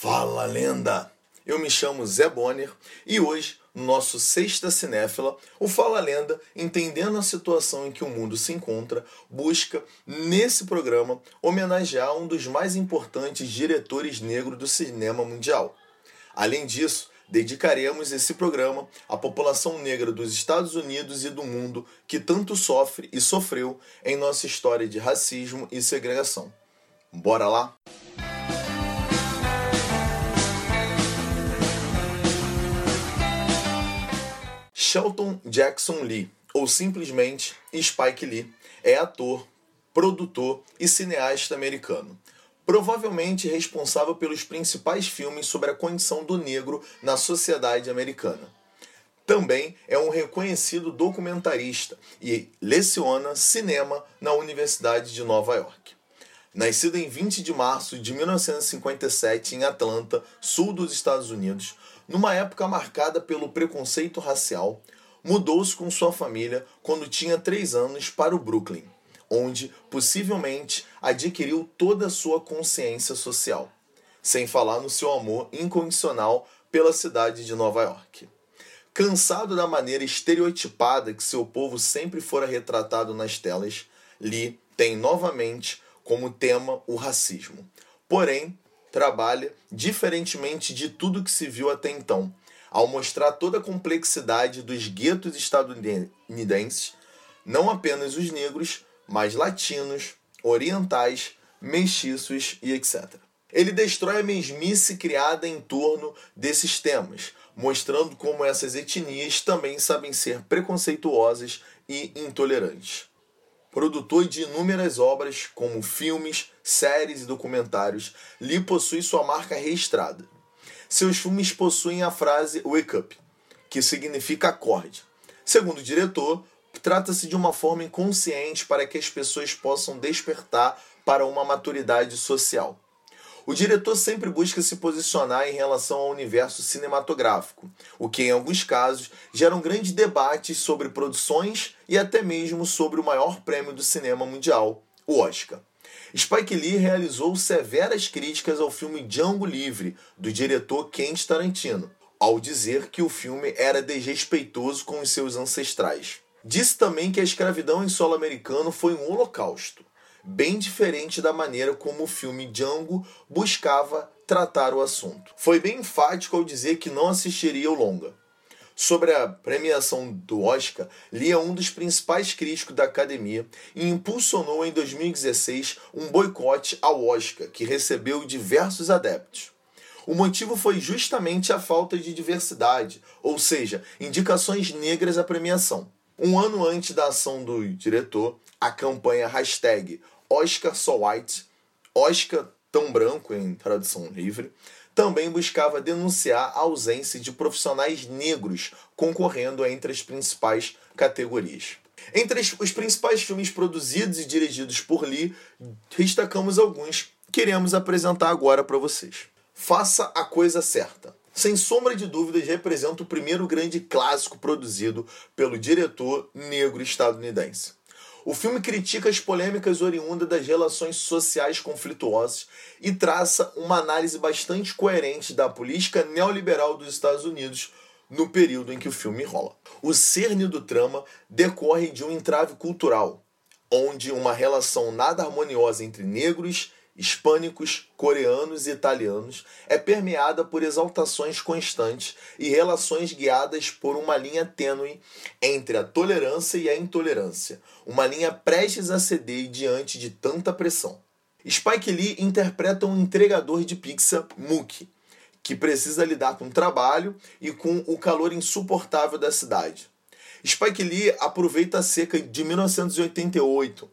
Fala lenda! Eu me chamo Zé Bonner e hoje, no nosso Sexta Cinéfila, o Fala Lenda, entendendo a situação em que o mundo se encontra, busca, nesse programa, homenagear um dos mais importantes diretores negros do cinema mundial. Além disso, dedicaremos esse programa à população negra dos Estados Unidos e do mundo que tanto sofre e sofreu em nossa história de racismo e segregação. Bora lá? Shelton Jackson Lee, ou simplesmente Spike Lee, é ator, produtor e cineasta americano. Provavelmente responsável pelos principais filmes sobre a condição do negro na sociedade americana. Também é um reconhecido documentarista e leciona cinema na Universidade de Nova York. Nascido em 20 de março de 1957 em Atlanta, sul dos Estados Unidos, numa época marcada pelo preconceito racial, mudou-se com sua família quando tinha 3 anos para o Brooklyn, onde possivelmente adquiriu toda a sua consciência social, sem falar no seu amor incondicional pela cidade de Nova York. Cansado da maneira estereotipada que seu povo sempre fora retratado nas telas, Lee tem novamente como tema o racismo. Porém, trabalha diferentemente de tudo que se viu até então, ao mostrar toda a complexidade dos guetos estadunidenses, não apenas os negros, mas latinos, orientais, mestiços e etc. Ele destrói a mesmice criada em torno desses temas, mostrando como essas etnias também sabem ser preconceituosas e intolerantes produtor de inúmeras obras, como filmes, séries e documentários, Lee possui sua marca registrada. Seus filmes possuem a frase Wake Up, que significa acorde. Segundo o diretor, trata-se de uma forma inconsciente para que as pessoas possam despertar para uma maturidade social. O diretor sempre busca se posicionar em relação ao universo cinematográfico, o que, em alguns casos, gera um grande debate sobre produções e até mesmo sobre o maior prêmio do cinema mundial, o Oscar. Spike Lee realizou severas críticas ao filme Django Livre, do diretor Quentin Tarantino, ao dizer que o filme era desrespeitoso com os seus ancestrais. Disse também que a escravidão em solo americano foi um holocausto bem diferente da maneira como o filme Django buscava tratar o assunto. Foi bem enfático ao dizer que não assistiria o longa. Sobre a premiação do Oscar, Lee é um dos principais críticos da academia e impulsionou em 2016 um boicote ao Oscar, que recebeu diversos adeptos. O motivo foi justamente a falta de diversidade, ou seja, indicações negras à premiação. Um ano antes da ação do diretor, a campanha hashtag Oscar So White, Oscar Tão Branco em tradução livre, também buscava denunciar a ausência de profissionais negros concorrendo entre as principais categorias. Entre os principais filmes produzidos e dirigidos por Lee, destacamos alguns que iremos apresentar agora para vocês. Faça a Coisa Certa. Sem sombra de dúvidas, representa o primeiro grande clássico produzido pelo diretor negro estadunidense. O filme critica as polêmicas oriundas das relações sociais conflituosas e traça uma análise bastante coerente da política neoliberal dos Estados Unidos no período em que o filme rola. O cerne do trama decorre de um entrave cultural, onde uma relação nada harmoniosa entre negros hispânicos, coreanos e italianos é permeada por exaltações constantes e relações guiadas por uma linha tênue entre a tolerância e a intolerância, uma linha prestes a ceder diante de tanta pressão. Spike Lee interpreta um entregador de pizza, Mookie, que precisa lidar com o trabalho e com o calor insuportável da cidade. Spike Lee aproveita a seca de 1988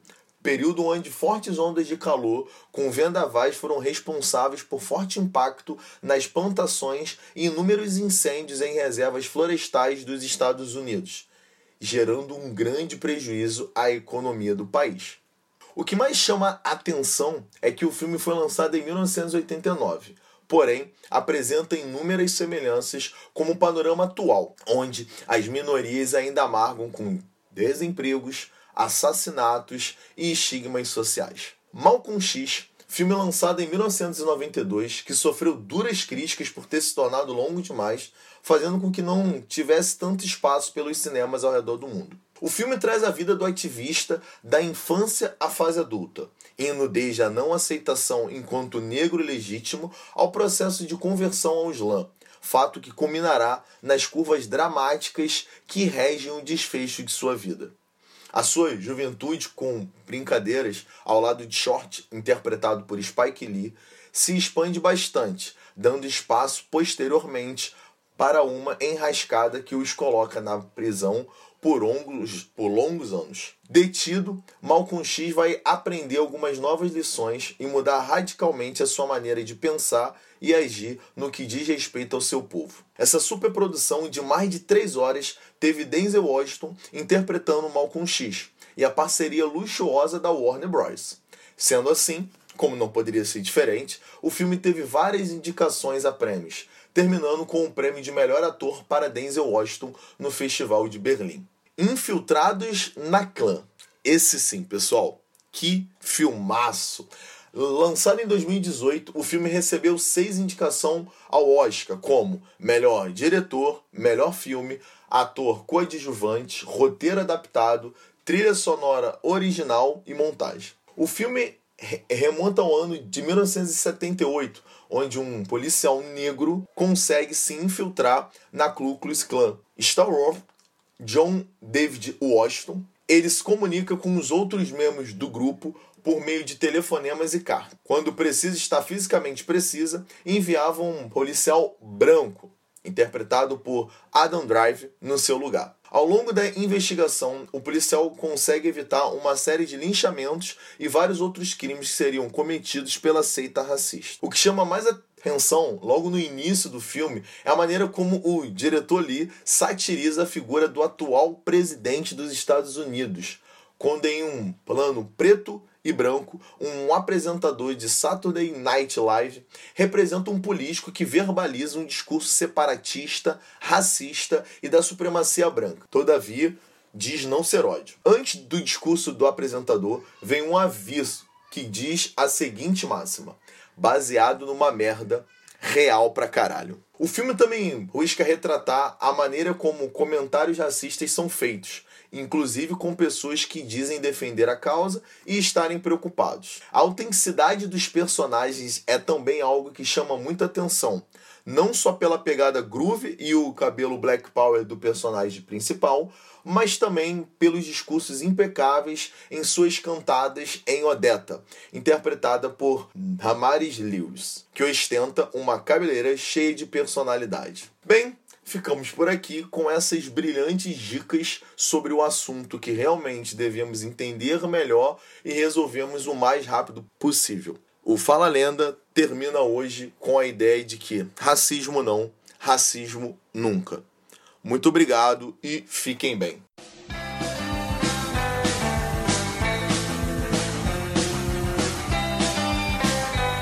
período onde fortes ondas de calor com vendavais foram responsáveis por forte impacto nas plantações e inúmeros incêndios em reservas florestais dos Estados Unidos, gerando um grande prejuízo à economia do país. O que mais chama atenção é que o filme foi lançado em 1989, porém apresenta inúmeras semelhanças com o panorama atual, onde as minorias ainda amargam com desempregos, assassinatos e estigmas sociais. Malcolm X filme lançado em 1992 que sofreu duras críticas por ter se tornado longo demais, fazendo com que não tivesse tanto espaço pelos cinemas ao redor do mundo. O filme traz a vida do ativista da infância à fase adulta, indo desde a não aceitação enquanto negro legítimo ao processo de conversão ao Islã, fato que culminará nas curvas dramáticas que regem o desfecho de sua vida. A sua juventude com brincadeiras ao lado de Short, interpretado por Spike Lee, se expande bastante, dando espaço posteriormente para uma enrascada que os coloca na prisão por longos, por longos anos. Detido, Malcolm X vai aprender algumas novas lições e mudar radicalmente a sua maneira de pensar e agir no que diz respeito ao seu povo. Essa superprodução de mais de três horas teve Denzel Washington interpretando Malcolm X e a parceria luxuosa da Warner Bros. Sendo assim, como não poderia ser diferente, o filme teve várias indicações a prêmios, terminando com o prêmio de melhor ator para Denzel Washington no Festival de Berlim. Infiltrados na Clã. Esse sim, pessoal. Que filmaço! Lançado em 2018, o filme recebeu seis indicações ao Oscar, como melhor diretor, melhor filme, ator coadjuvante, roteiro adaptado, trilha sonora original e montagem. O filme remonta ao ano de 1978, onde um policial negro consegue se infiltrar na Ku Klux Klan. Star Wars John David Washington, ele se comunica com os outros membros do grupo por meio de telefonemas e cartas. Quando precisa estar fisicamente precisa, enviava um policial branco, interpretado por Adam Drive, no seu lugar. Ao longo da investigação, o policial consegue evitar uma série de linchamentos e vários outros crimes que seriam cometidos pela seita racista. O que chama mais atenção logo no início do filme é a maneira como o diretor Lee satiriza a figura do atual presidente dos Estados Unidos, quando em um plano preto e branco, um apresentador de Saturday Night Live representa um político que verbaliza um discurso separatista, racista e da supremacia branca. Todavia, diz não ser ódio. Antes do discurso do apresentador, vem um aviso que diz a seguinte máxima: baseado numa merda real pra caralho. O filme também busca retratar a maneira como comentários racistas são feitos, inclusive com pessoas que dizem defender a causa e estarem preocupados. A autenticidade dos personagens é também algo que chama muita atenção, não só pela pegada groove e o cabelo black power do personagem principal, mas também pelos discursos impecáveis em suas cantadas em Odetta, interpretada por Damaris Lewis, que ostenta uma cabeleira cheia de personalidade. Bem, ficamos por aqui com essas brilhantes dicas sobre o assunto que realmente devemos entender melhor e resolvemos o mais rápido possível. O Fala Lenda termina hoje com a ideia de que racismo não, racismo nunca. Muito obrigado e fiquem bem.